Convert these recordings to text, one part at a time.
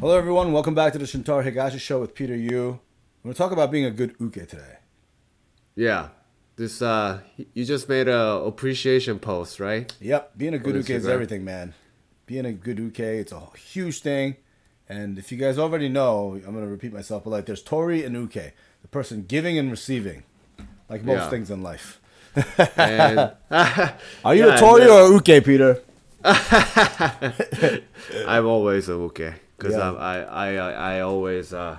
Hello, everyone. Welcome back to the Shintaro Higashi Show with Peter Yu. We're going to talk about being a good uke today. Yeah. This uh you just made a appreciation post, right? Yep, being a good uke is everything, man. Being a good uke, it's a huge thing. And if you guys already know, I'm going to repeat myself, but like there's tori and uke, the person giving and receiving, like most Yeah. things in life. And Are you Yeah, a tori or a uke, Peter? I'm always a okay because Yeah. I, I I I always uh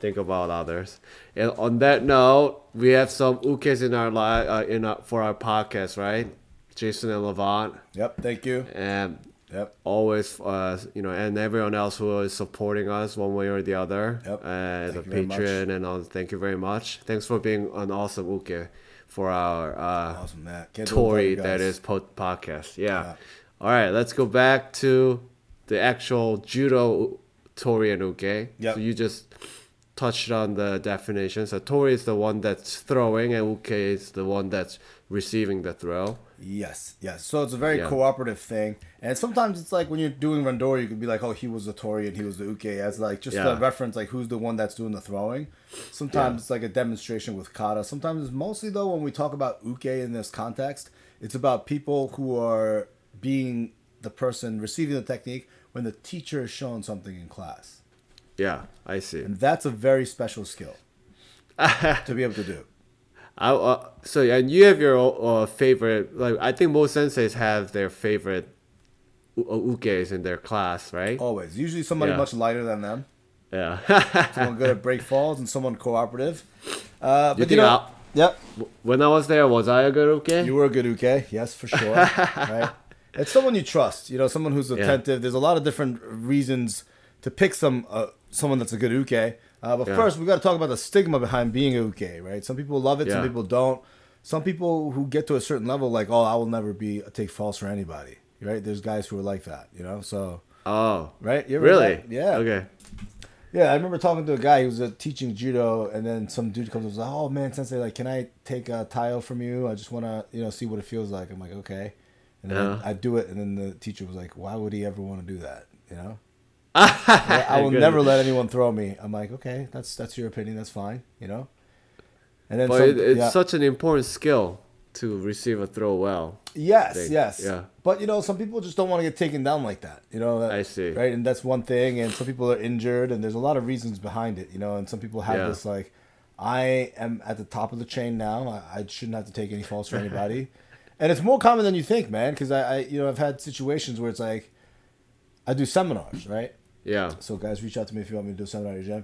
think about others. And on that note, we have some ukes in our li- uh, in our, for our podcast, right? Jason and Levant, Yep, thank you. and Yep. always uh you know and everyone else who is supporting us one way or the other Yep. uh, as Thank a you very much. patron and all thank you very much thanks for being an awesome uke for our uh Awesome, Matt. Can't do it without Tory that is podcast. Yeah. Yeah. All right, let's go back to the actual judo Tori and uke. Yep. So you just touched on the definition. So Tori is the one that's throwing, and uke is the one that's receiving the throw. Yes, yes. So it's a very Yeah. cooperative thing, and sometimes it's like when you're doing randori, you could be like, "Oh, he was the tori and he was the uke," as like just Yeah. a reference, like who's the one that's doing the throwing. Sometimes Yeah. it's like a demonstration with kata. Sometimes it's mostly though when we talk about uke in this context, it's about people who are being the person receiving the technique when the teacher is showing something in class, Yeah, I see. and that's a very special skill to be able to do. I, uh, so and you have your uh, favorite. Like I think most senseis have their favorite uh, ukes in their class, right? Always, usually somebody Yeah. much lighter than them. Yeah. someone good at break falls and someone cooperative. Uh, but you, think know, I'll- yep, when I was there, was I a good uke? you were a good uke, yes, for sure. right, it's someone you trust. You know, someone who's attentive. There's a lot of different reasons to pick some uh, someone that's a good uke. Uh, but Yeah. first, we got to talk about the stigma behind being a uke, right? Some people love it, some people don't. Some people who get to a certain level, like, oh, I will never be take false for anybody, right? There's guys who are like that, you know. So, Oh. right, you Really? that? Yeah. Okay. Yeah, I remember talking to a guy who was uh, teaching judo, and then some dude comes up and was like, "Oh man, sensei, like, can I take a taio from you? I just want to, you know, see what it feels like." I'm like, "Okay," and then uh-huh. Yeah. I do it, and then the teacher was like, "Why would he ever want to do that?" You know, I, I will Good. never let anyone throw me. I'm like, "Okay, that's that's your opinion. That's fine," you know. And then But some, it, it's yeah. such an important skill to receive a throw well. Yes, yes. Yeah. But you know, some people just don't want to get taken down like that. You know, that, I see. Right, and that's one thing. And some people are injured, and there's a lot of reasons behind it. You know, and some people have Yeah. this like, I am at the top of the chain now. I, I shouldn't have to take any falls for anybody. and it's more common than you think, man. Because I, I, you know, I've had situations where it's like, I do seminars, right? Yeah. So guys, reach out to me if you want me to do a seminar at your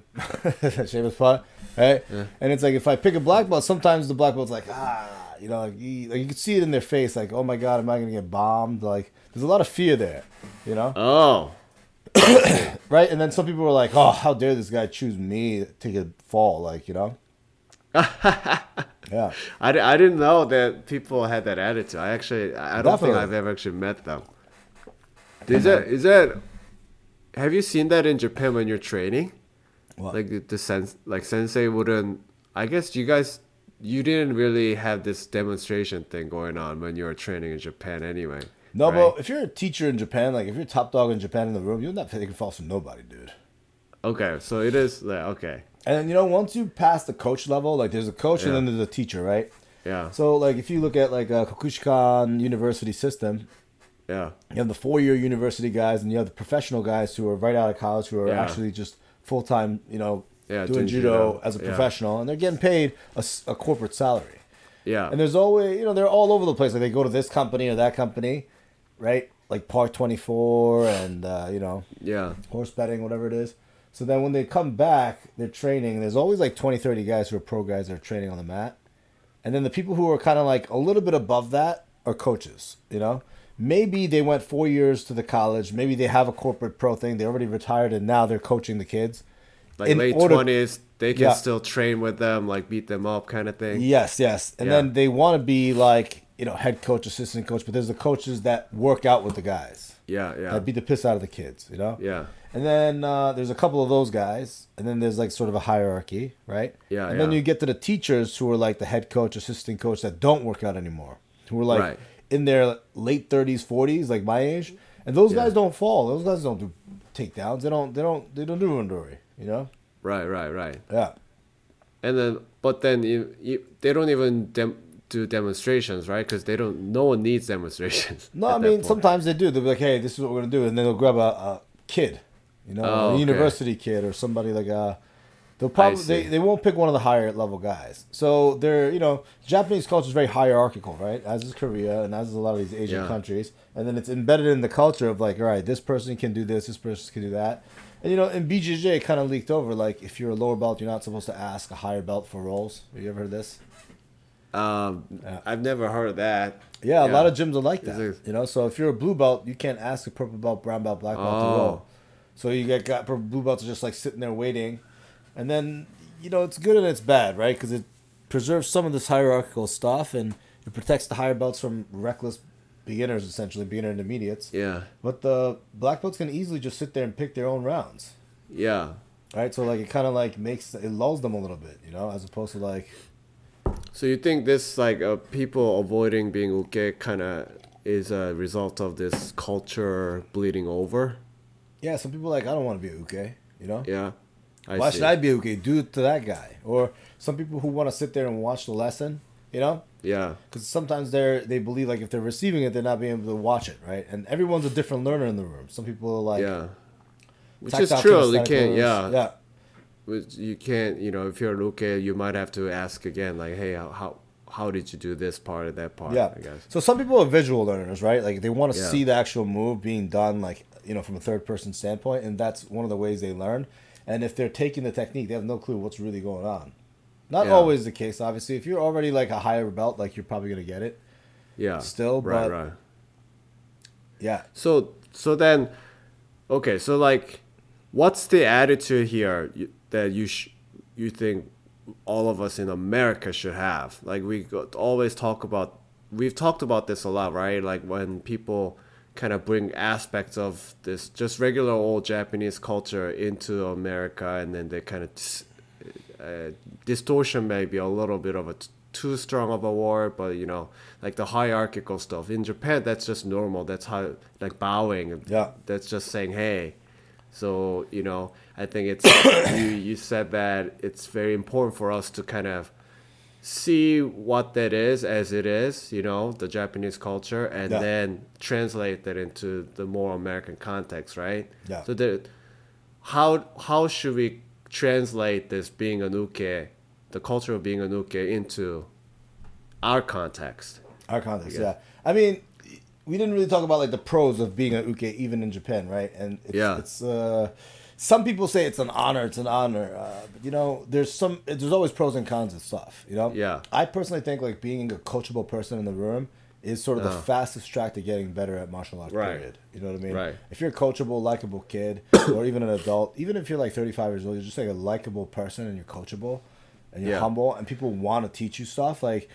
gym. Shameless plug, right? And it's like if I pick a black belt, sometimes the black belt's like ah, you know, like you, like you can see it in their face, like oh my god, am I gonna get bombed? Like there's a lot of fear there, you know, Oh. right? And then some people were like, oh, how dare this guy choose me to take a fall, like you know. yeah, I, I didn't know that people had that attitude. I actually I don't think I've ever actually met them. Is that is that have you seen that in Japan when you're training? What? Like the, the sense like sensei wouldn't I guess you guys you didn't really have this demonstration thing going on when you were training in Japan anyway. no, right? but if you're a teacher in Japan, like if you're top dog in Japan in the room, you're not taking falls from nobody, dude. Okay, so it is like okay. And you know, once you pass the coach level, like there's a coach Yeah. and then there's a teacher, right? Yeah. So like if you look at like a Kokushikan University system, Yeah. you have the four year university guys and you have the professional guys who are right out of college who are Yeah. actually just full time, you know, Yeah, doing judo, judo. as a professional and they're getting paid a corporate salary. Yeah. And there's always, you know, they're all over the place. Like they go to this company or that company, right? Like Park 24 and, uh, you know, yeah. horse betting, whatever it is. So then when they come back, they're training. There's always like 20, 30 guys who are pro guys that are training on the mat. And then the people who are kind of like a little bit above that are coaches, you know? Maybe they went four years to the college. Maybe they have a corporate pro thing. They already retired and now they're coaching the kids. Like In late order- twenties, they can Yeah. still train with them, like beat them up kind of thing. Yes, yes. And Yeah. then they want to be like, you know, head coach, assistant coach, but there's the coaches that work out with the guys. Yeah, yeah. That beat the piss out of the kids, you know? Yeah. And then uh, there's a couple of those guys, and then there's like sort of a hierarchy, right? Yeah, And then you get to the teachers who are like the head coach, assistant coach that don't work out anymore, who are like Right. in their late 30s, 40s, like my age, and those Yeah. guys don't fall. Those guys don't do takedowns. They don't. They don't. They don't do randori. You know. Right, right, right. Yeah. And then, but then you, you, they don't even dem- do demonstrations, right? Because they don't. No one needs demonstrations. No, I mean sometimes they do. They'll be like, "Hey, this is what we're gonna do," and then they'll grab a, a kid, you know, Oh, a okay. university kid or somebody like a. They'll probably they, they won't pick one of the higher level guys. So they're you know Japanese culture is very hierarchical, right? As is Korea and as is a lot of these Asian Yeah. countries, and then it's embedded in the culture of like, all right, this person can do this, this person can do that, and you know in BJJ it kind of leaked over. Like if you're a lower belt, you're not supposed to ask a higher belt for rolls. Have you ever heard this? Um, Yeah. I've never heard of that. Yeah, a lot of gyms are like that. it- You know, so if you're a blue belt, you can't ask a purple belt, brown belt, black belt to Oh. roll. So you get got purple blue belts are just like sitting there waiting, and then you know it's good and it's bad, right? Because it preserves some of this hierarchical stuff and it protects the higher belts from reckless beginners, essentially beginner intermediates. Yeah, But the black belts can easily just sit there and pick their own rounds, yeah. right? So like it kind of like makes it lulls them a little bit, you know, as opposed to like So you think this like uh, people avoiding being uke kind of is a result of this culture bleeding over? yeah, some people are like I don't want to be uke, you know. Yeah. I Why see. should I be okay? Do it to that guy. Or some people who want to sit there and watch the lesson, you know, Yeah. because sometimes they're they believe like if they're receiving it, they're not being able to watch it, right? And everyone's a different learner in the room. Some people are like, yeah. Which is true. Kinesthetic can't. learners. Yeah. yeah, You can't. You know, if you're uke, you might have to ask again, like, hey, how how, how did you do this part or that part? yeah. I guess. So some people are visual learners, right? Like they want to Yeah. see the actual move being done, like you know, from a third person standpoint, and that's one of the ways they learn. And if they're taking the technique, they have no clue what's really going on. Not Yeah. always the case, obviously. If you're already like a higher belt, like you're probably gonna get it. Yeah. Still, right, but- right. Yeah, So so then, okay. So like, what's the attitude here you, that you sh- you think all of us in America should have? Like we always talk about. We've talked about this a lot, right? Like when people kind of bring aspects of this just regular old Japanese culture into America, and then they kind of dis- uh, distortion may be a little bit of a t- too strong of a word, but you know, like the hierarchical stuff in Japan, that's just normal. That's how like bowing. Yeah. That's just saying hey. So you know, I think it's you. You said that it's very important for us to kind of see what that is as it is, you know, the Japanese culture, and Yeah. then translate that into the more American context, right? Yeah. So the how how should we translate this being an uke, the culture of being an uke, into our context? Our context, yeah. I mean, we didn't really talk about like the pros of being an uke even in Japan, right? And it's, Yeah. it's uh, some people say it's an honor, it's an honor, uh, but you know, there's some, there's always pros and cons and stuff, you know. Yeah. I personally think like being a coachable person in the room is sort of the Uh-huh. fastest track to getting better at martial arts. Right. Period. You know what I mean? Right. If you're a coachable, likable kid, or even an adult, even if you're like 35 years old, you're just like a likable person and you're coachable, and you're Yeah. humble, and people want to teach you stuff like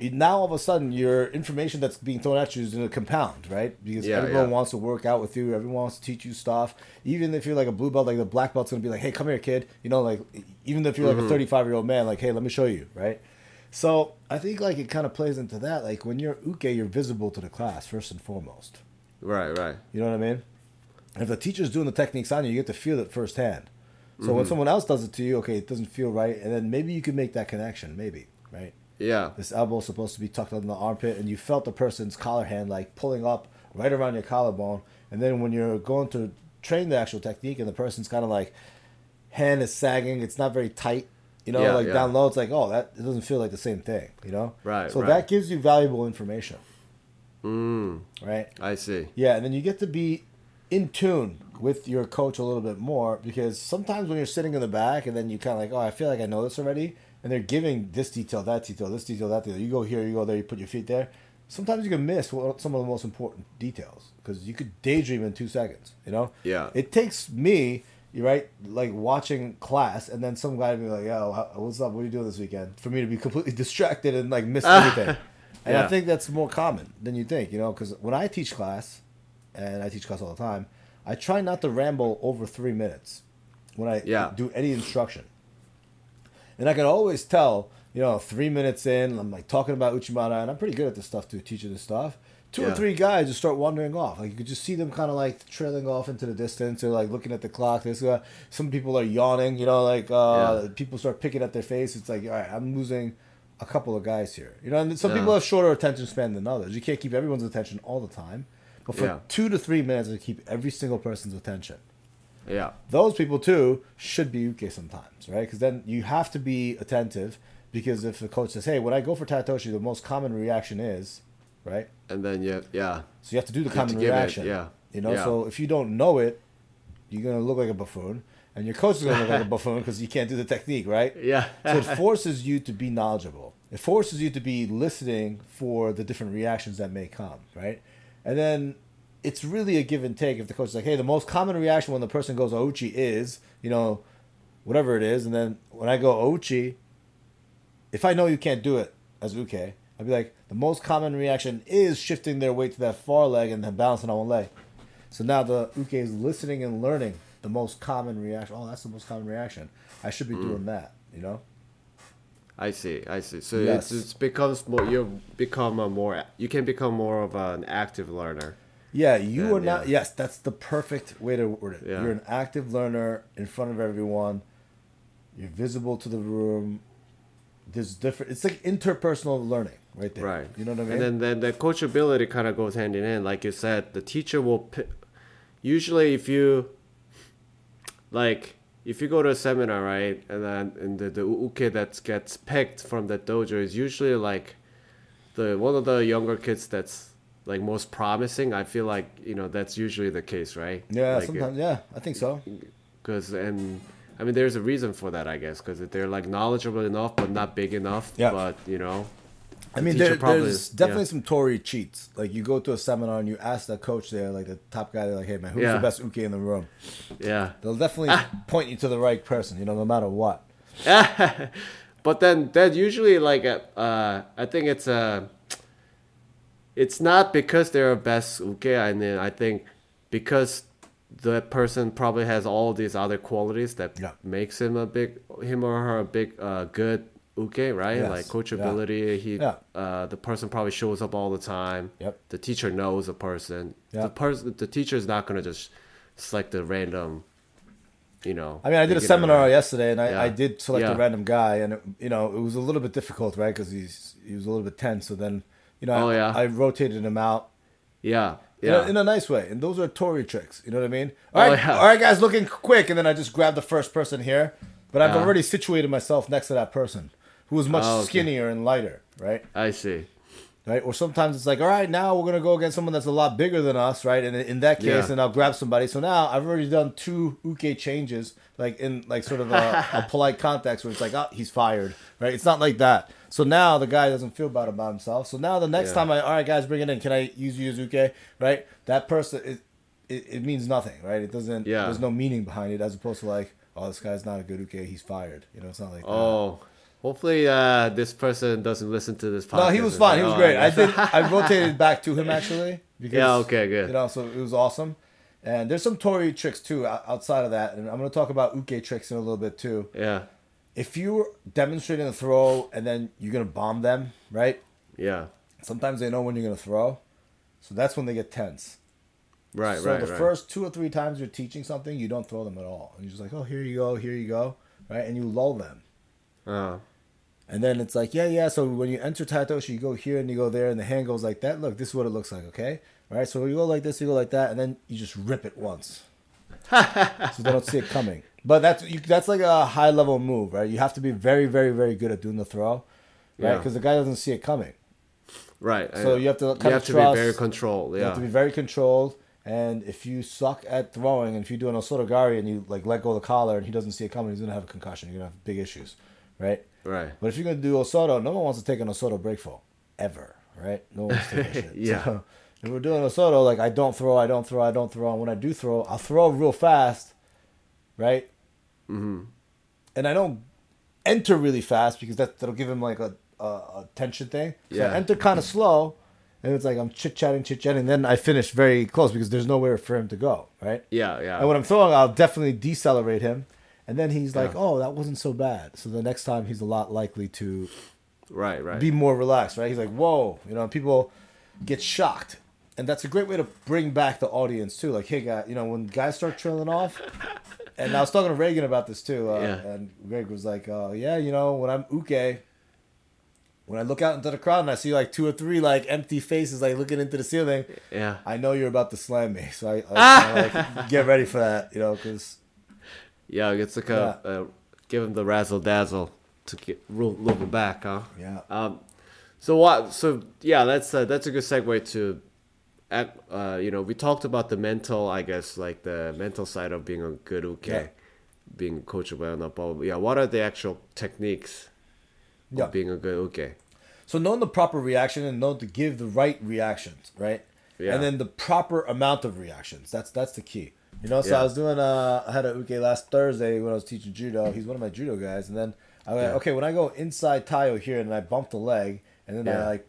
now all of a sudden your information that's being thrown at you is going to compound, right? Because Yeah, everyone yeah. wants to work out with you, everyone wants to teach you stuff. Even if you're like a blue belt, like the black belt's going to be like, "Hey, come here, kid." You know, like even if you're Mm-hmm. like a 35 year old man, like, "Hey, let me show you," right? So I think like it kind of plays into that. Like when you're uke, you're visible to the class first and foremost. Right, right. You know what I mean? And if the teacher's doing the techniques on you, you get to feel it firsthand. So Mm-hmm. when someone else does it to you, okay, it doesn't feel right, and then maybe you can make that connection, maybe, right? Yeah. This elbow is supposed to be tucked in the armpit, and you felt the person's collar hand like pulling up right around your collarbone. And then when you're going to train the actual technique, and the person's kind of like hand is sagging, it's not very tight, you know, Yeah, like yeah. down low, it's like, oh, that it doesn't feel like the same thing, you know? Right, So right. that gives you valuable information, Mm, right? I see. Yeah, and then you get to be in tune with your coach a little bit more because sometimes when you're sitting in the back and then you kind of like, oh, I feel like I know this already, and they're giving this detail, that detail, this detail, that detail. You go here, you go there, you put your feet there. Sometimes you can miss some of the most important details because you could daydream in two seconds. You know? Yeah. It takes me, you right, like watching class, and then some guy would be like, "Yo, what's up? What are you doing this weekend?" For me to be completely distracted and like miss everything. And I think that's more common than you think, you know, because when I teach class, and I teach class all the time, I try not to ramble over three minutes when I Yeah. do any instruction. And I can always tell, you know, three minutes in, I'm like talking about Uchimata, and I'm pretty good at this stuff too, teaching this stuff. two or three guys just start wandering off. Like you could just see them kind of like trailing off into the distance. They're like looking at the clock. This guy, some people are yawning. You know, like uh, Yeah. people start picking at their face. It's like, all right, I'm losing a couple of guys here. You know, and some Yeah. people have shorter attention span than others. You can't keep everyone's attention all the time, but for Yeah. two to three minutes, to keep every single person's attention. Yeah. Those people too should be uke sometimes, right? Because then you have to be attentive. Because if the coach says, "Hey, when I go for Tai Otoshi, the most common reaction is," right? And then yeah, yeah. So you have to do the You common give it, reaction. yeah. You know, Yeah. so if you don't know it, you're gonna look like a buffoon, and your coach is gonna look like a buffoon because you can't do the technique, right? Yeah. so it forces you to be knowledgeable. It forces you to be listening for the different reactions that may come, right? And then it's really a give and take. If the coach is like, "Hey, the most common reaction when the person goes Ouchi is," you know, whatever it is, and then when I go Ouchi, if I know you can't do it as uke, I'd be like, the most common reaction is shifting their weight to that far leg and then balancing on one leg. So now the uke is listening and learning the most common reaction. Oh, that's the most common reaction. I should be mm. doing that. You know? I see. I see. So Yes. it's, it's becomes more. You become a more. You can become more of an active learner. Yeah, you Then, are not. yeah. Yes, that's the perfect way to word it. Yeah. You're an active learner in front of everyone. You're visible to the room. There's different. It's like interpersonal learning, right there. Right. You know what I mean? And then then the coachability kind of goes hand in hand. Like you said, the teacher will. Pi- usually, if you like, if you go to a seminar, right, and then and the the uke that gets picked from that dojo is usually like the one of the younger kids that's like most promising. I feel like you know that's usually the case, right? yeah, Like, sometimes. Yeah, I think so. because and I mean there's a reason for that I guess because they're like knowledgeable enough but not big enough Yeah. but you know I mean, there, probably- there's definitely yeah. some Tori cheats. Like you go to a seminar and you ask the coach there, like the top guy, they're like, "Hey man, who's Yeah. the best uke in the room?" yeah They'll definitely point you to the right person. You know, no matter what. but then that usually like uh, I think it's uh it's not because they're a best uke I mean I think because the person probably has all these other qualities that Yeah. makes him a big him or her a big uh good uke right Yes. like Yeah. coachability he Yeah. uh the person probably shows up all the time Yep. the teacher knows a person Yeah. the person the teacher is not going to just select a random you know I mean, I did a seminar right? yesterday, and I, Yeah. I did select Yeah. a random guy, and it, you know, it was a little bit difficult, right? Because he's he was a little bit tense. So then, you know, Oh, I, yeah. I rotated him out. yeah In, yeah a, in a nice way, and those are Tori tricks. You know what I mean? All Oh, right, yeah. all right, guys, looking quick, and then I just grab the first person here, but I've Yeah. already situated myself next to that person who is much Oh, okay. skinnier and lighter, right? I see right? Or sometimes it's like, all right, now we're gonna go against someone that's a lot bigger than us, right? And in that case, Yeah. then I'll grab somebody. So now I've already done two uke changes, like in like sort of a, a polite context where it's like, oh, he's fired, right? It's not like that. So now the guy doesn't feel bad about himself. So now the next Yeah. time I, all right, guys, bring it in. Can I use you as uke, right? That person, it, it, it means nothing, right? It doesn't. Yeah. There's no meaning behind it, as opposed to like, oh, this guy's not a good uke, he's fired. You know, it's not like that. Oh, hopefully uh, this person doesn't listen to this podcast. No, he was fine. He was "Oh, great. I guess-" did. I rotated back to him actually. Because, Yeah, okay, good. You know, so it was awesome. And there's some Tori tricks too outside of that, and I'm going to talk about uke tricks in a little bit too. Yeah, If you're demonstrating a throw and then you're going to bomb them, right? yeah, Sometimes they know when you're going to throw, so that's when they get tense. right, so right, So the right. first two or three times you're teaching something, you don't throw them at all. And you're just like, oh, here you go, here you go, right? And you lull them. Uh, And then it's like, yeah, yeah. So when you enter Tai Otoshi, you go here and you go there, and the hand goes like that. Look, this is what it looks like, okay? All right, so you go like this, you go like that, and then you just rip it once. so they don't see it coming. But that's you, that's like a high level move, right? You have to be very, very, very good at doing the throw, right? Yeah. Because the guy doesn't see it coming. right. So know. you have to you have to trust. be very controlled. You have to be very controlled. And if you suck at throwing, and if you do an osotogari and you like let go of the collar and he doesn't see it coming, he's gonna have a concussion. You're gonna have big issues, right? right. But if you're gonna do Osoto, no one wants to take an Osoto break fall. Ever. Right? No one wants to take that shit. Yeah. So if we're doing Osoto, like I don't throw, I don't throw, I don't throw. And when I do throw, I'll throw real fast. Right? Mm-hmm. And I don't enter really fast because that that'll give him like a, a, a tension thing. So Yeah. I enter kind of slow and it's like I'm chit chatting, chit chatting, then I finish very close because there's nowhere for him to go, right? Yeah, yeah. And when I'm throwing, I'll definitely decelerate him. And then he's like, Yeah. "Oh, that wasn't so bad." So the next time, he's a lot likely to right, right. be more relaxed, right? He's like, "Whoa," you know. People get shocked and that's a great way to bring back the audience too. Like, hey, guy, you know, when guys start trailing off, and I was talking to Reagan about this too, uh, Yeah. and Greg was like, uh, "Yeah, you know, when I'm uke, when I look out into the crowd and I see like two or three like empty faces like looking into the ceiling, Yeah. I know you're about to slam me. So I, I kinda, like get ready for that, you know, because Yeah, it's like a, uh, give him the razzle dazzle to get him back, huh? yeah, Um, so what? So yeah, that's uh, that's a good segue to, uh, you know, we talked about the mental, I guess, like the mental side of being a good uke, Yeah. being coachable and above. Yeah, what are the actual techniques yeah. of being a good uke? So knowing the proper reaction and know to give the right reactions, right? Yeah. And then the proper amount of reactions. That's that's the key. You know, so Yeah. I was doing uh I had a uke last Thursday when I was teaching judo. He's one of my judo guys, and then I went, Yeah. okay, when I go inside tayo here and I bump the leg and then. I like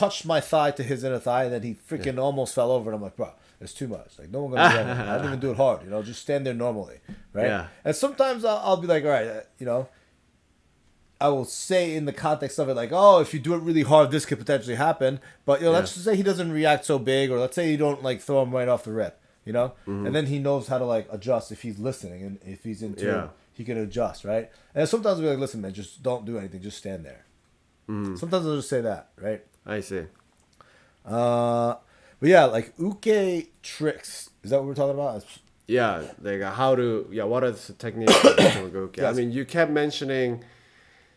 touched my thigh to his inner thigh and then he freaking almost fell over and I'm like, bro, it's too much. Like no one gonna do that. I didn't even do it hard. You know, just stand there normally, right? Yeah. And sometimes I'll, I'll be like, all right, uh, you know, I will say in the context of it, like, oh, if you do it really hard, this could potentially happen. But you know, let's just say he doesn't react so big, or let's say you don't like throw him right off the rip, you know, Mm-hmm. and then he knows how to like adjust if he's listening and if he's into Yeah. he can adjust, right? And sometimes we're like, listen, man, just don't do anything, just stand there. Mm-hmm. Sometimes I'll just say that, right? I see. Uh, but yeah, like uke tricks. Is that what we're talking about? Yeah, like how to yeah, what are the techniques of being a good uke? I mean, you kept mentioning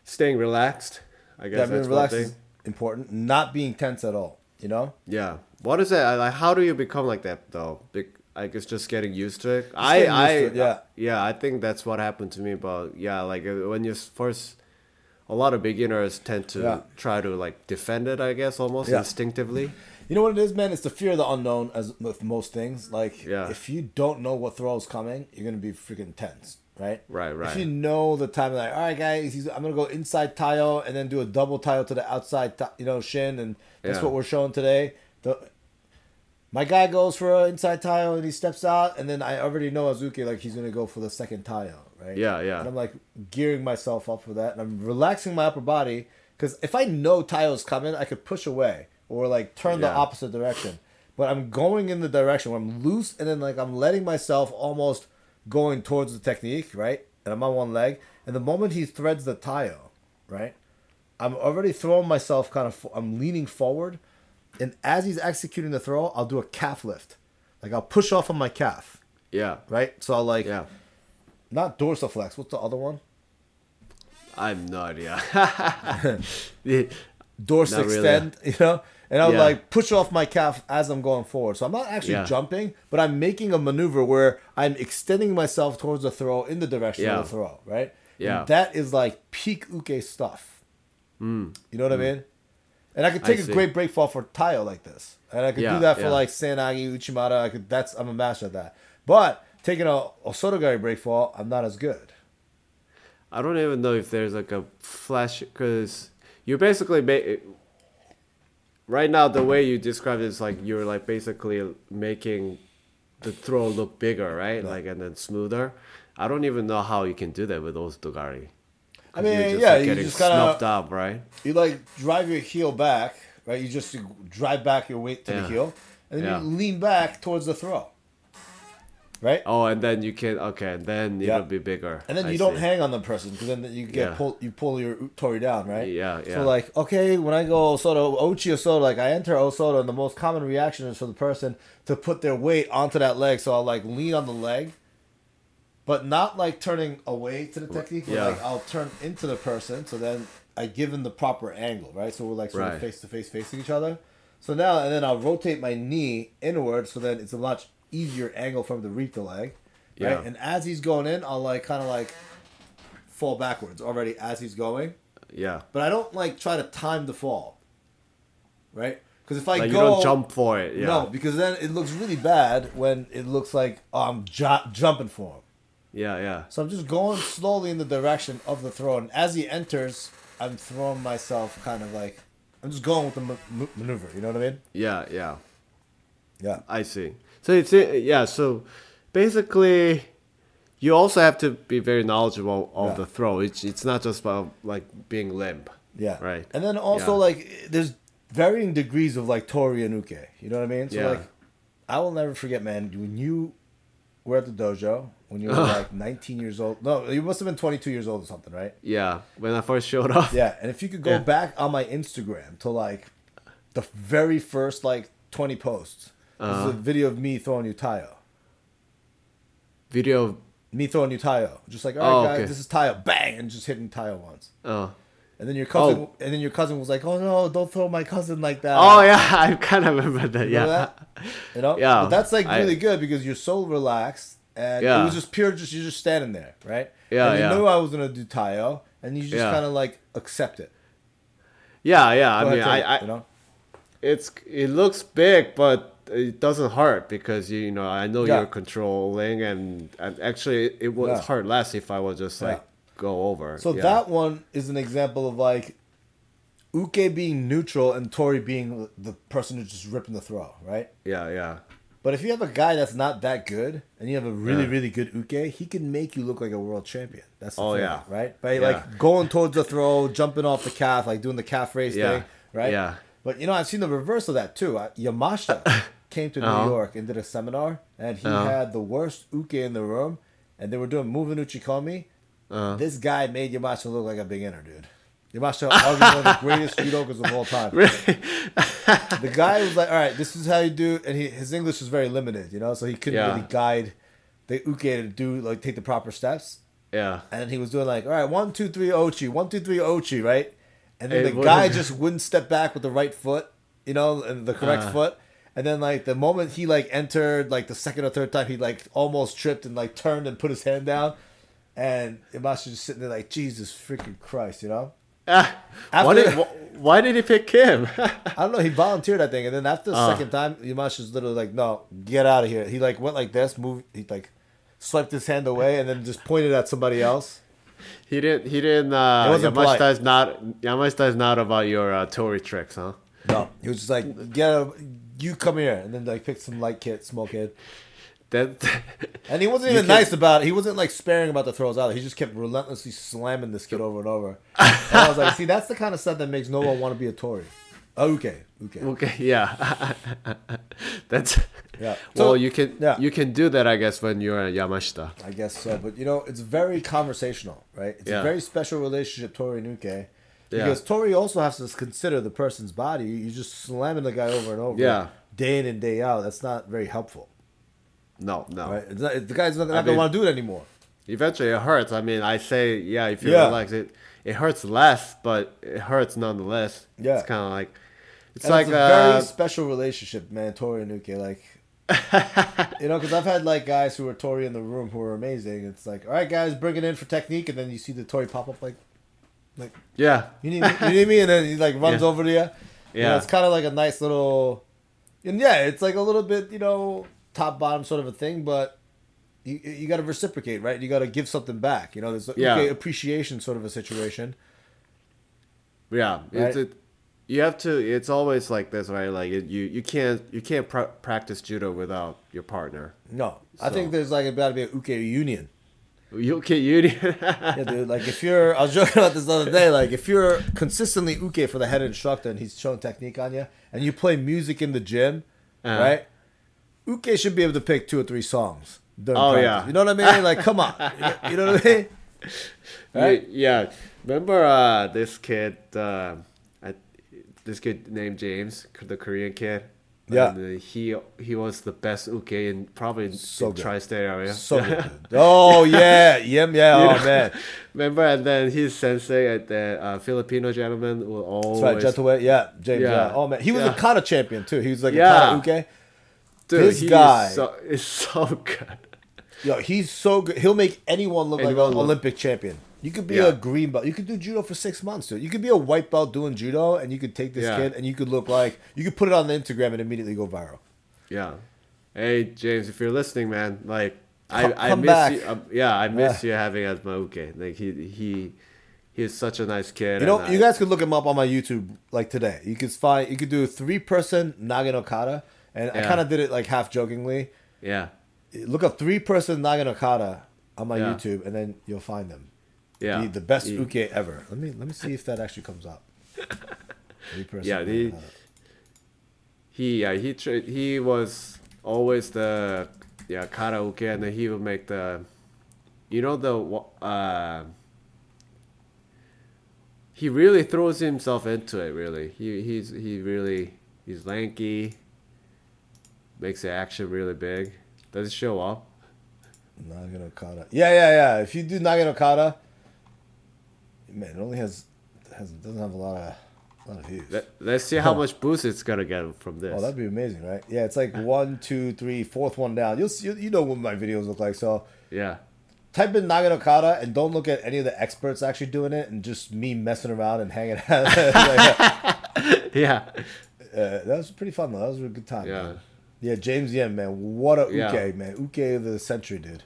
staying relaxed. I guess Yeah, that's one relaxed thing. is important. Not being tense at all. You know. Yeah. What is that? Like, how do you become like that though? Bec- I guess just getting used to it. I, getting I, to it, yeah. yeah. I think that's what happened to me. But yeah, like uh, when you first, a lot of beginners tend to Yeah. try to like defend it. I guess almost Yeah. instinctively. You know what it is, man? It's the fear of the unknown, as with most things. Like, Yeah. if you don't know what throw is coming, you're gonna be freaking tense, right? Right, right. If you know the time, like, all right, guys, he's, I'm gonna go inside tayo and then do a double tayo to the outside, you know, shin, and that's what we're showing today. The my guy goes for an inside tayo and he steps out, and then I already know Azuki like he's gonna go for the second tayo, right? Yeah, yeah. And I'm like gearing myself up for that, and I'm relaxing my upper body because if I know tayo's coming, I could push away or like turn the opposite direction. But I'm going in the direction where I'm loose, and then like I'm letting myself almost going towards the technique, right? And I'm on one leg, and the moment he threads the tayo, right? I'm already throwing myself kind of. I'm leaning forward, and as he's executing the throw, I'll do a calf lift, like I'll push off on my calf, Yeah. right? So I'll like Yeah. Not dorsiflex. What's the other one? I have no idea. Yeah. Dorse Not really. extend, you know, and I'm Yeah. like push off my calf as I'm going forward. So I'm not actually Yeah. jumping, but I'm making a maneuver where I'm extending myself towards the throw in the direction Yeah. of the throw, right? Yeah. And that is like peak uke stuff. Mm. You know what I mean? And I could take a see. great break fall for tayo like this, and I could do that for like Sanagi Uchimata. I could. That's I'm a master at that. But taking a Osotogari break fall, I'm not as good. I don't even know if there's like a flash because you basically make right now the way you describe it is like you're like basically making the throw look bigger, right? Like and then smoother. I don't even know how you can do that with Osotogari. I mean, yeah, you getting just kind of snuffed up, right? You like drive your heel back, right? You just drive back your weight to Yeah. the heel, and then Yeah. you lean back towards the throw, right? Oh, and then you can okay, and then Yeah. it'll be bigger. And then I you don't hang on the person because then you get Yeah. pull you pull your tori down, right? Yeah, yeah. So like, okay, when I go Osoto, Ochi Osoto, like I enter Osoto, and the most common reaction is for the person to put their weight onto that leg. So I'll like lean on the leg, but not like turning away to the technique. Yeah. Like I'll turn into the person, so then I give them the proper angle, right? So we're like sort Right. of face to face facing each other. So now and then I'll rotate my knee inward, so then it's a much easier angle for him to reach the leg. Right? Yeah. And as he's going in, I'll like kind of like fall backwards already as he's going Yeah. but I don't like try to time the fall, right? Because if I Like go, you don't jump for it. Yeah. no, because then it looks really bad when it looks like oh, I'm ju- jumping for him. Yeah, yeah. So I'm just going slowly in the direction of the throw, and as he enters, I'm throwing myself kind of like I'm just going with the ma- ma- maneuver. You know what I mean? Yeah, yeah. Yeah. I see. So it's uh, yeah. So basically, you also have to be very knowledgeable of Yeah. the throw. It's it's not just about like being limp. Yeah. Right. And then also Yeah. like there's varying degrees of like Tori and Uke. You know what I mean? So Yeah. like, I will never forget, man. When you were at the dojo when you were like 19 years old. No, you must have been 22 years old or something, right? Yeah, when I first showed up. Yeah. And if you could go Yeah. back on my Instagram to like the very first like 20 posts, this Uh-huh. is a video of me throwing you Tayo. Video. of Me throwing you Tayo. Just like, all right, Oh, guys, okay. this is Tayo. Bang! And just hitting Tayo once. Oh. And then your cousin, Oh. and then your cousin was like, "Oh no, don't throw my cousin like that." Oh yeah, I kind of remember that. Remember Yeah. that? You know, Yeah, But that's like I- really good because you're so relaxed, and it was just pure. Just you're just standing there, right? Yeah, And you yeah. knew I was gonna do Tayo, and you just Yeah. kind of like accept it. Yeah, yeah. I mean, I, I, you know, it's it looks big, but it doesn't hurt because you, you know I know Yeah. you're controlling, and, and actually it, would Yeah. hurt less if I would just like Yeah. go over. so that one is an example of like Uke being neutral and Tori being the person who's just ripping the throw, right? Yeah, yeah, But if you have a guy that's not that good and you have a really, really good uke, he can make you look like a world champion. That's the Oh, thing, yeah. right? By like going towards the throw, jumping off the calf, like doing the calf race thing, right? Yeah. But you know, I've seen the reverse of that too. Uh, Yamashita came to New Uh-huh. York and did a seminar, and he Uh-huh. had the worst uke in the room, and they were doing moving uchikomi. Uh, This guy made Yamashita look like a beginner, dude. Yamashita, arguably one of the greatest judokas of all time really? the guy was like, "All right, this is how you do," and he, his English was very limited, you know, so he couldn't Yeah. really guide the uke to do like take the proper steps. yeah. And he was doing like, "All right, one, two, three, ochi, one, two, three, ochi," right? And then It the guy just wouldn't step back with the right foot, you know, and the correct Uh. foot. And then like the moment he like entered like the second or third time, he like almost tripped and like turned and put his hand down. And Yamashita just sitting there like Jesus freaking Christ, you know. Ah, After- why, did, why did he pick him? I don't know. He volunteered, I think, and then after the Uh. second time, Yamashita was literally like, "No, get out of here." He like went like this, moved, he like swiped his hand away, and then just pointed at somebody else. he didn't. He didn't. Uh, It wasn't polite. Yamashita is not. Yamashita is not about your uh, Tori tricks, huh? No, he was just like, "Get out, you come here," and then like pick some light kid, small kid, That. and he wasn't even nice about it. He wasn't like sparing about the throws either. He just kept relentlessly slamming this kid over and over. And I was like, "See, that's the kind of stuff that makes no one want to be a Tori." Oh, okay, okay. Okay, yeah. That's Yeah. Well, So- you can yeah. you can do that, I guess, when you're a Yamashita. I guess so, but you know, it's very conversational, right? It's Yeah. a very special relationship, Tori and Uke. Yeah. Because Tori also has to consider the person's body. You're just slamming the guy over and over, Yeah. day in and day out. That's not very helpful, No, no. right? It's not, the guy's not, not I gonna want to do it anymore. Eventually, it hurts. I mean, I say, yeah, if you Yeah. relax, it it hurts less, but it hurts nonetheless. Yeah. it's kind of like it's And like it's a uh, very special relationship, man. Tori and Uke, like. you know, because I've had like guys who were Tori in the room who were amazing. It's like, all right, guys, bring it in for technique, and then you see the Tori pop up like, like yeah, You need me? You need me? And then he like runs Yeah. over to you. You know, Yeah. it's kind of like a nice little, and yeah, it's like a little bit, you know, top bottom sort of a thing, but you you got to reciprocate, right? You got to give something back. You know, there's Yeah. okay, appreciation sort of a situation. yeah. It's, Right. it, you have to. It's always like this, right? Like it, you you can't you can't pr- practice judo without your partner. No, I think there's like got to be a uke union. You can you. Yeah, dude. Like if you're, I was joking about this the other day. Like if you're consistently uke for the head instructor and he's showing technique on you, and you play music in the gym, Uh-huh. right? Uke should be able to pick two or three songs. Oh, practice. yeah. you know what I mean? Like, come on, you, know what I mean? Right? Yeah, yeah. Remember uh, this kid? Uh, I, this kid named James, the Korean kid. Yeah. And, uh, he he was the best uke in probably So in tri-state area. So good. Oh yeah, yeah, yeah. Oh know? man, Remember, and then his sensei at the uh, Filipino gentleman will always that's right. Gentleman, yeah, James. Yeah. Yeah. Oh man, he was Yeah. a kata champion too. He was like Yeah. a kata uke. Dude, this guy- is so, is so good. Yo, he's so good. He'll make anyone look like an look- Olympic champion. You could be Yeah. a green belt. You could do judo for six months, dude. You could be a white belt doing judo, and you could take this Yeah. kid, and you could look like you could put it on the Instagram and immediately go viral. Yeah. Hey James, if you're listening, man, like Come- I I come miss back. you. Um, yeah, I miss Yeah. you having as my. Like he he he's such a nice kid. You know, and you I- guys could look him up on my YouTube like today. You could find you could do a three person Nage no kata, and I kind of did it like half jokingly. Yeah. Look up three person Nage no kata on my Yeah. YouTube, and then you'll find them. Yeah. the, the best He- uke ever. Let me let me see if that actually comes up. Yeah, he- he yeah he tra- he was always the yeah kata uke and then he would make the you know the uh he really throws himself into it really he he's he really he's lanky makes the action really big does it show up Nage no Kata. Yeah, yeah, yeah. If you do Nage no Kata, man, it only has has doesn't have a lot of a lot of views. Let, let's see how much boost it's gonna get from this Oh, that'd be amazing, right? Yeah, it's like one, two, three, fourth one down. You'll see, you know what my videos look like. So yeah type in Nage no Kata and don't look at any of the experts actually doing it, and just me messing around and hanging out. Like, yeah uh, that was pretty fun though. That was a good time. Yeah. man. Yeah, James Yen, man, what a Yeah. uke, man, uke of the century, dude.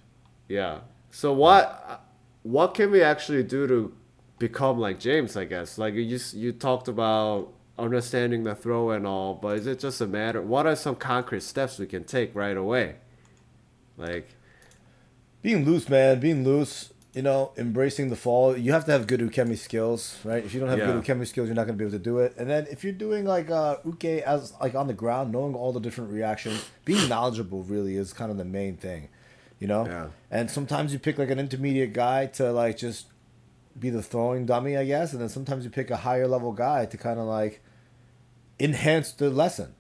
Yeah. So what what can we actually do to become like James? I guess like you just you talked about understanding the throw and all, but is it just a matter? What are some concrete steps we can take right away? Like Being loose, man, being loose. You know, embracing the fall. You have to have good ukemi skills, right? If you don't have Yeah. good ukemi skills, you're not gonna be able to do it. And then if you're doing like uh, uke as like on the ground, knowing all the different reactions, being knowledgeable really is kind of the main thing, you know. Yeah. And sometimes you pick like an intermediate guy to like just be the throwing dummy, I guess, and then sometimes you pick a higher level guy to kind of like enhance the lesson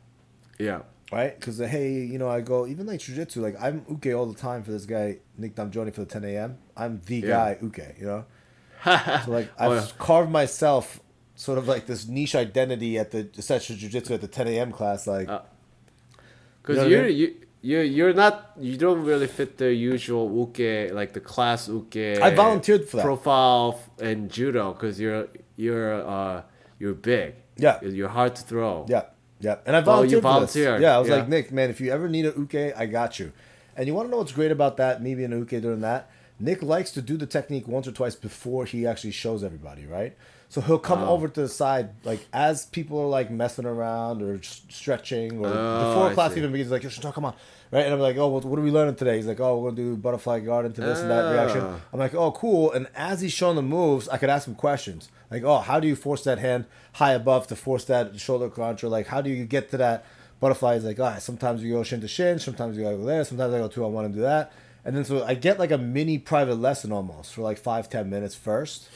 yeah. right? Because hey, you know, I go even like jujitsu. Like I'm uke all the time for this guy Nick Damjoni for the 10 a.m. I'm the Yeah. guy uke, you know. so like I've Oh, yeah. carved myself sort of like this niche identity at the Essential Jiu-Jitsu at the 10 a.m. class. Like Uh, You Because know you are mean? you you you're not you don't really fit the usual uke like the class uke. I volunteered for that. profile in judo because you're you're uh you're big. Yeah. You're hard to throw. yeah, yeah. And I Oh, you volunteered for this. volunteered. Yeah, I was Yeah. like Nick, man, if you ever need a uke, I got you. And you want to know what's great about that? Me being a uke during that. Nick likes to do the technique once or twice before he actually shows everybody, right? So he'll come Oh. over to the side, like as people are like messing around or stretching, or Oh, before I class see. even begins. Like, Yoshito, come on, right? And I'm like, oh, what, what are we learning today? He's like, oh, we're gonna do butterfly guard into this and that Ah. reaction. I'm like, oh, cool. And as he's showing the moves, I could ask him questions, like, oh, how do you force that hand high above to force that shoulder crunch, or like, how do you get to that butterfly? He's like, right, sometimes you go shin to shin, sometimes you go there, sometimes I go two on one and do that. And then so I get like a mini private lesson almost for like five ten minutes first.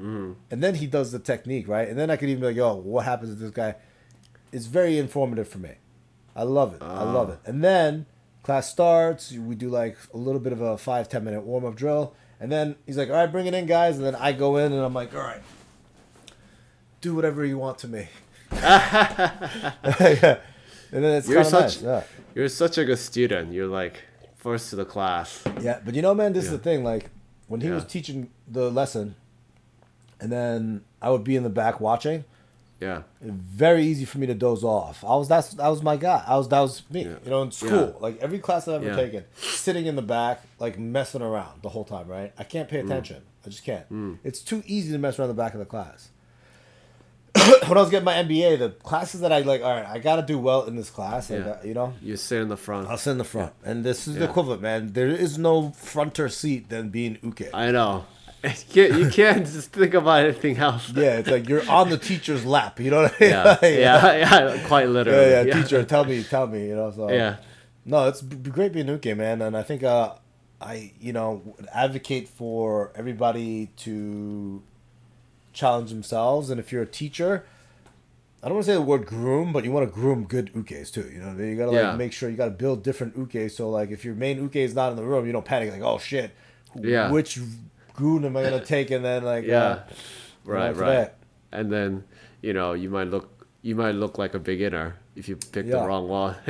Mm-hmm. And then he does the technique, right? And then I could even be like, yo, what happens to this guy? It's very informative for me. I love it. I love ah. it. And then class starts. We do like a little bit of a five, 10 minute warm up drill. And then he's like, all right, bring it in, guys. And then I go in and I'm like, all right, do whatever you want to me. yeah. And then it's kind of nice. such Yeah. you're such a good student. You're like first to the class. Yeah, but you know, man, this is the thing. Like when he was teaching the lesson, and then I would be in the back watching. Yeah. Very easy for me to doze off. I was that's that was my guy. I was that was me. Yeah. You know, in school, Yeah. like every class I've ever Yeah. taken, sitting in the back, like messing around the whole time. Right? I can't Mm. pay attention. I just can't. It's too easy to mess around the back of the class. when I was getting my MBA, the classes that I like, all right, I got to do well in this class. Yeah. got- you know, You sit in the front. I'll sit in the front, and this is the equivalent, man. There is no fronter seat than being uke. I know. You can't, you can't just think about anything else. yeah, it's like you're on the teacher's lap. You know what I mean? Yeah. Like, Yeah. Yeah. Quite literally. yeah, yeah, Teacher, tell me, tell me. You know, so Yeah. No, it's great being uke, man, and I think uh, I you know advocate for everybody to challenge themselves, and if you're a teacher. I don't want to say the word groom, but you want to groom good ukes too. You know, what I mean? you gotta like Yeah. make sure you gotta build different ukes. So like, if your main uke is not in the room, you don't panic like, oh shit, Yeah. which goon am I gonna take? And then like, Yeah. uh, Right. Right. that. And then you know you might look you might look like a beginner if you pick Yeah. the wrong one.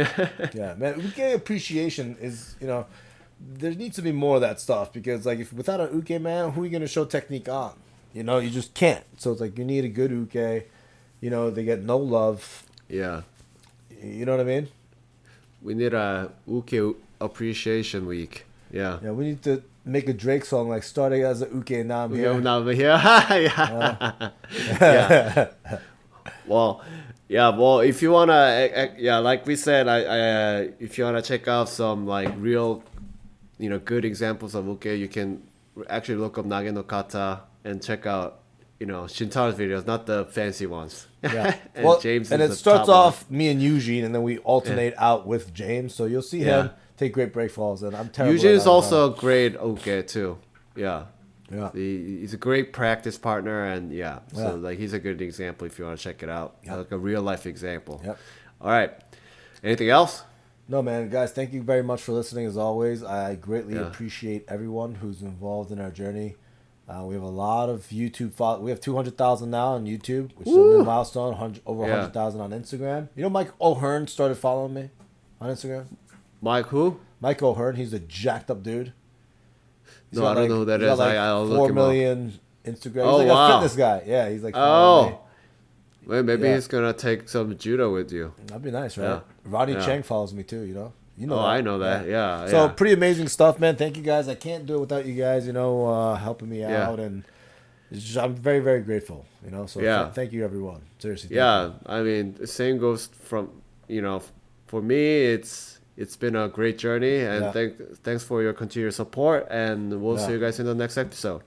Yeah, man, uke appreciation is you know there needs to be more of that stuff because like if without an uke man, who are you gonna show technique on? You know, you just can't. So it's like you need a good uke. You know, they get no love. yeah. You know what I mean? We need a uke appreciation week. Yeah. Yeah, we need to make a Drake song like starting as a uke We here. now here. yeah. yeah. Well, yeah. Well, if you wanna, eh, eh, yeah, like we said, I, I, uh, if you wanna check out some like real, you know, good examples of uke, you can actually look up Nage no Kata and check out you know Shintaro's videos, not the fancy ones. Yeah. and well, James and it starts top one. off me and Eugene, and then we alternate out with James. So you'll see him Yeah. Take great break falls, and I'm terrible. Eugene is also a great uke too. Yeah. yeah. He, he's a great practice partner, and yeah, so Yeah. like he's a good example if you want to check it out, Yep. like a real life example. Yep. All right. Anything else? No, man, guys, thank you very much for listening. As always, I greatly Yeah. appreciate everyone who's involved in our journey. Uh, we have a lot of YouTube. Follow- we have two hundred thousand now on YouTube, which is a new milestone. 100, over Yeah. hundred thousand on Instagram. You know, Mike O'Hearn started following me on Instagram. Mike, who? Mike O'Hearn, he's a jacked up dude. He's No, I don't know who that is. I- I'll look four him up. million Instagram. Oh, he's like wow. a fitness guy. Yeah, he's like. Oh, Wait, maybe Yeah. he's gonna take some judo with you. That'd be nice, right? Yeah. Ronny Yeah. Chieng follows me too. You know. You know. oh, that. I know that. Yeah. So yeah. pretty amazing stuff, man. Thank you guys. I can't do it without you guys. You know, uh, helping me out, and just, I'm very, very grateful. You know, so Yeah. thank you, everyone. Seriously. yeah i mean the same goes from you know for me it's it's been a great journey and Yeah. thank, thanks for your continued support and we'll Yeah. see you guys in the next episode